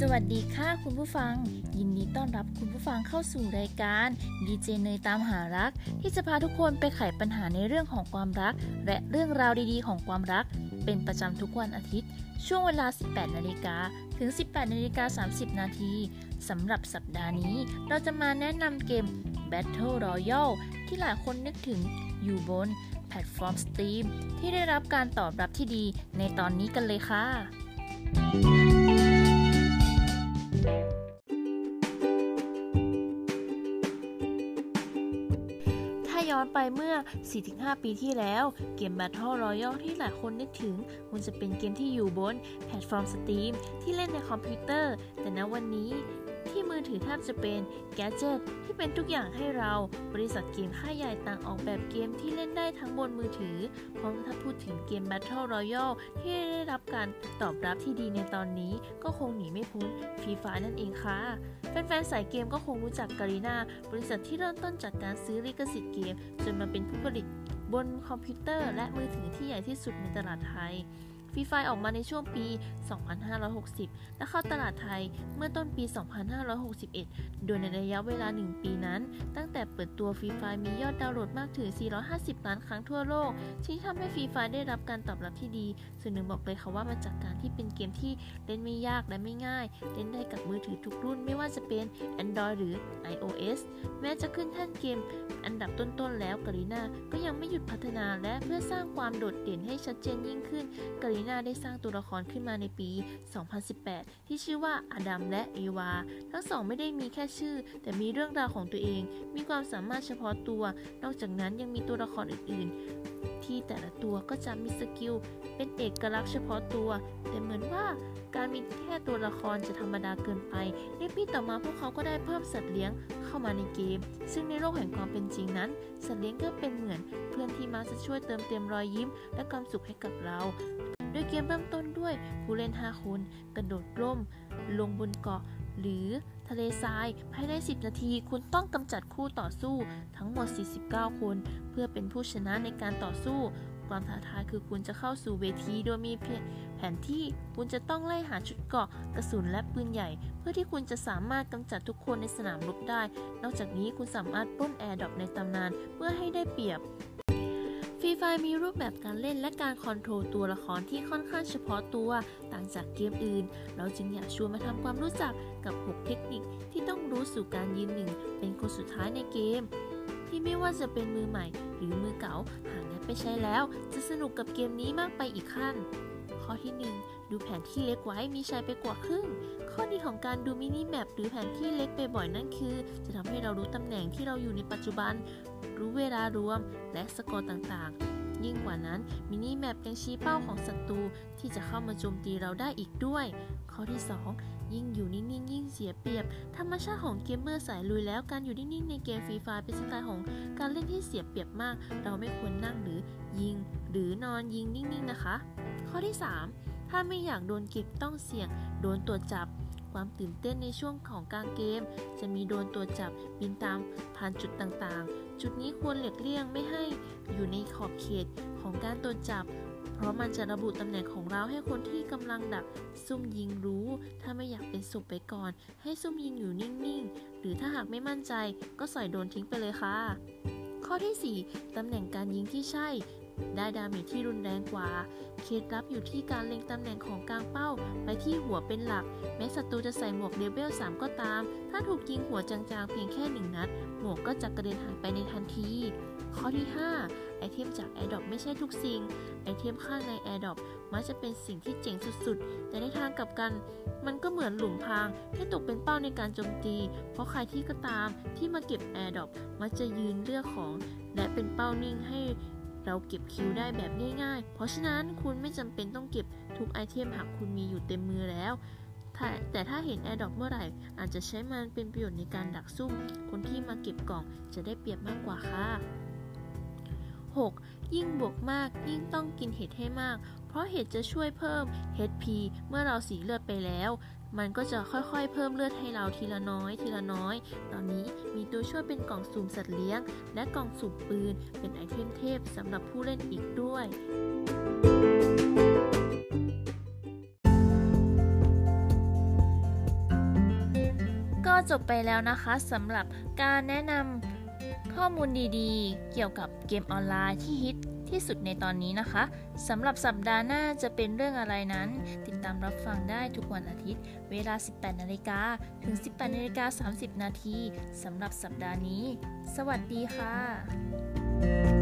สวัสดีค่ะคุณผู้ฟัง ยินดีต้อนรับคุณผู้ฟังเข้าสู่รายการดีเจเนยตามหารัก ที่จะพาทุกคนไปไขปัญหาในเรื่องของความรัก และเรื่องราวดีๆ ของความรัก เป็นประจำทุกวันอาทิตย์ ช่วงเวลา 18 นาฬิกาถึง 18 นาฬิกา 30 นาทีสำหรับสัปดาห์นี้ เราจะมาแนะนำเกม Battle Royale ที่หลายคนนึกถึงอยู่บนแพลตฟอร์ม Steam ที่ได้รับการตอบรับที่ดีในตอนนี้กันเลยค่ะ ไปเมื่อ 4-5 ปีที่แล้ว เกม Battle Royale ที่หลายคนนึกถึงมันจะเป็นเกมที่อยู่บนแพลตฟอร์ม Steam ที่เล่นในคอมพิวเตอร์ แต่ณวันนี้ ที่มือถือแทบจะเป็น gadget ที่เป็นทุกอย่างให้เรา บริษัทเกมค่ายใหญ่ต่างออกแบบเกมที่เล่นได้ทั้งบนมือถือ เพราะถ้าพูดถึงเกม Battle Royale ที่ได้รับการตอบรับที่ดีในตอนนี้ ก็คงหนีไม่พ้น Free Fire นั่นเองค่ะ แฟนๆสายเกมก็คงรู้จัก Garena บริษัทที่เริ่มต้นจากการซื้อลิขสิทธิ์เกม จนมาเป็นผู้ผลิตบนคอมพิวเตอร์และมือถือที่ใหญ่ที่สุดในตลาดไทย ฟีไฟออกมาในช่วงปี 2560 และเข้าตลาดไทยเมื่อต้นปี 2561 โดยในระยะเวลา 1 ปีนั้น ตั้งแต่เปิดตัวฟีไฟมียอดดาวน์โหลดมากถึง 450 ล้านครั้งทั่วโลก ที่ทำให้ฟีไฟได้รับการตอบรับที่ดี ส่วนหนึ่งบอกเลยค่ะว่ามาจากการที่เป็นเกมที่เล่นไม่ยากและไม่ง่าย เล่นได้กับมือถือทุกรุ่นไม่ว่าจะเป็น Android หรือ iOS แม้จะขึ้นแท่นเกมอันดับต้นๆแล้วกรีนาก็ยังไม่หยุดพัฒนาและเพื่อสร้างความโดดเด่นให้ชัดเจนยิ่งขึ้นกรีนาได้สร้างตัวละครขึ้นมาในปี 2018 ที่ชื่อว่าอดัมและเอวา ทั้งสองไม่ได้มีแค่ชื่อ แต่มีเรื่องราวของตัวเอง มีความสามารถเฉพาะตัว นอกจากนั้นยังมีตัวละครอื่น ๆ ที่แต่ละตัวก็จะมีสกิล เป็นเอกลักษณ์เฉพาะตัว แต่เหมือนว่าการมีแค่ตัวละครจะธรรมดาเกินไป ในปีต่อมาพวกเขาก็ได้เพิ่มสัตว์เลี้ยงเข้ามาในเกม ซึ่งในโลกแห่งความเป็นจริงนั้น สัตว์เลี้ยงก็เป็นเหมือน เพื่อนที่มาจะช่วยเติมเต็มรอยยิ้ม และความสุขให้กับเราโดยเกมเริ่มต้นด้วยผู้เล่น 5 คน กระโดดร่ม ลงบนเกาะ หรือทะเลทราย ภายใน 10 นาที คุณต้องกำจัดคู่ต่อสู้ทั้งหมด 49 คน เพื่อเป็นผู้ชนะในการต่อสู้ ความท้าทายคือคุณจะเข้าสู่เวทีโดยมีแผนที่คุณจะต้องไล่หาชุดเกราะกระสุนและปืนใหญ่ เพื่อที่คุณจะสามารถกำจัดทุกคนในสนามรบได้ นอกจากนี้คุณสามารถปล้น airdrop ในตำนานเพื่อให้ได้เปรียบ Fire มีรูปแบบการเล่นและการ control ตัวละครที่ค่อนข้างเฉพาะตัวต่างจากเกมอื่น เราจึงอยากชวนมาทำความรู้จักกับ 6 เทคนิคที่ต้องรู้สู่การยืนหนึ่งเป็นคนสุดท้ายในเกม ที่ไม่ว่าจะเป็นมือใหม่หรือมือเก่าหากได้ไปใช้แล้ว จะสนุกกับเกมนี้มากไปอีกขั้น ข้อที่ 1 ดูแผนที่เล็กไว้มีชัยไปกว่าครึ่ง ข้อดีของการดู minimap หรือแผนที่เล็กไปบ่อยนั่นคือ จะทำให้เรารู้ตำแหน่งที่เราอยู่ในปัจจุบัน รู้เวลารวม และสกอร์ต่างๆ ยิ่งกว่านั้น minimap ยังชี้เป้าของศัตรูที่จะเข้ามาโจมตีเราได้อีกด้วย ข้อที่ 2 ยิ่งอยู่นิ่งๆยิ่งเสียเปรียบ ธรรมชาติของเกมเมอร์สายลุยแล้วการอยู่นิ่งๆในเกม Free Fire เป็นสไตล์ของการเล่นที่เสียเปรียบมาก เราไม่ควรนั่งหรือยิง หรือนอนยิงนิ่งๆนะคะ ข้อที่ 3 ถ้าไม่อยากโดนเก็บต้องเสี่ยง โดนตรวจจับ ความตื่นเต้นในช่วงของกลางเกม จะมีโดนตัวจับบินตามผ่านจุดต่างๆ จุดนี้ควรหลีกเลี่ยงไม่ให้อยู่ในขอบเขตของการตัวจับ เพราะมันจะระบุตำแหน่งของเราให้คนที่กำลังดักซุ่มยิงรู้ ถ้าไม่อยากเป็นศพไปก่อน ให้ซุ่มยิงอยู่นิ่งๆ หรือถ้าหากไม่มั่นใจก็ใส่โดนทิ้งไปเลยค่ะข้อที่ 4 ตำแหน่งการยิงที่ใช่ ได้ดาเมจที่รุนแรงกว่า เคล็ดลับอยู่ที่การเล็งตำแหน่งของกลางเป้า ไปที่หัวเป็นหลัก แม้ศัตรูจะใส่หมวกเลเวล3ก็ตาม ถ้าถูกยิงหัวจังๆ เพียงแค่หนึ่งนัด หมวกก็จะกระเด็นหายไปในทันที ข้อที่ 5 item จาก airdrop ไม่ใช่ทุกสิ่ง item ข้างใน airdrop มักจะเป็นสิ่งที่เจ๋งสุดๆ แต่ในทางกลับกัน มันก็เหมือนหลุมพรางที่ตกเป็นเป้าในการโจมตี เพราะใครที่ก็ตามที่มาเก็บ airdrop มักจะยืนเลือกของ และเป็นเป้านิ่งให้ เราเก็บ kill ได้แบบง่ายๆ เพราะฉะนั้นคุณไม่จำเป็นต้องเก็บทุกไอเทมหากคุณมีอยู่เต็มมือแล้วแต่ถ้าเห็นแอร์ดอกเมื่อไหร่ อาจจะใช้มันเป็นประโยชน์ในการดักซุ่ม คนที่มาเก็บกล่องจะได้เปรียบมากกว่าค่ะ 6. ยิ่งบวกมากยิ่งต้องกินเห็ดให้มาก เพราะเห็ดจะช่วยเพิ่ม HP เมื่อเราสีเลือดไปแล้ว มันก็จะค่อยๆ เพิ่มเลือดให้เราทีละน้อย ทีละน้อย ตอนนี้มีตัวช่วยเป็นกล่องสุ่มสัตว์เลี้ยง และกล่องสุ่มปืน เป็นไอเทมเทพสำหรับผู้เล่นอีกด้วย็จบไปแล้วนะคะสำหรับการแนะนำ อมูลดีๆ เกี่ยวกับเกมออนไลน์ที่ฮิตที่สุดในตอนนี้นะคะสำหรับสัปดาห์หน้าจะเป็นเรื่องอะไรนั้น ติดตามรับฟังได้ทุกวันอาทิตย์ เวลา 18นาฬิกาถึง 18นาฬิกา30นาทีสำหรับสัปดาห์นี้ สวัสดีค่ะ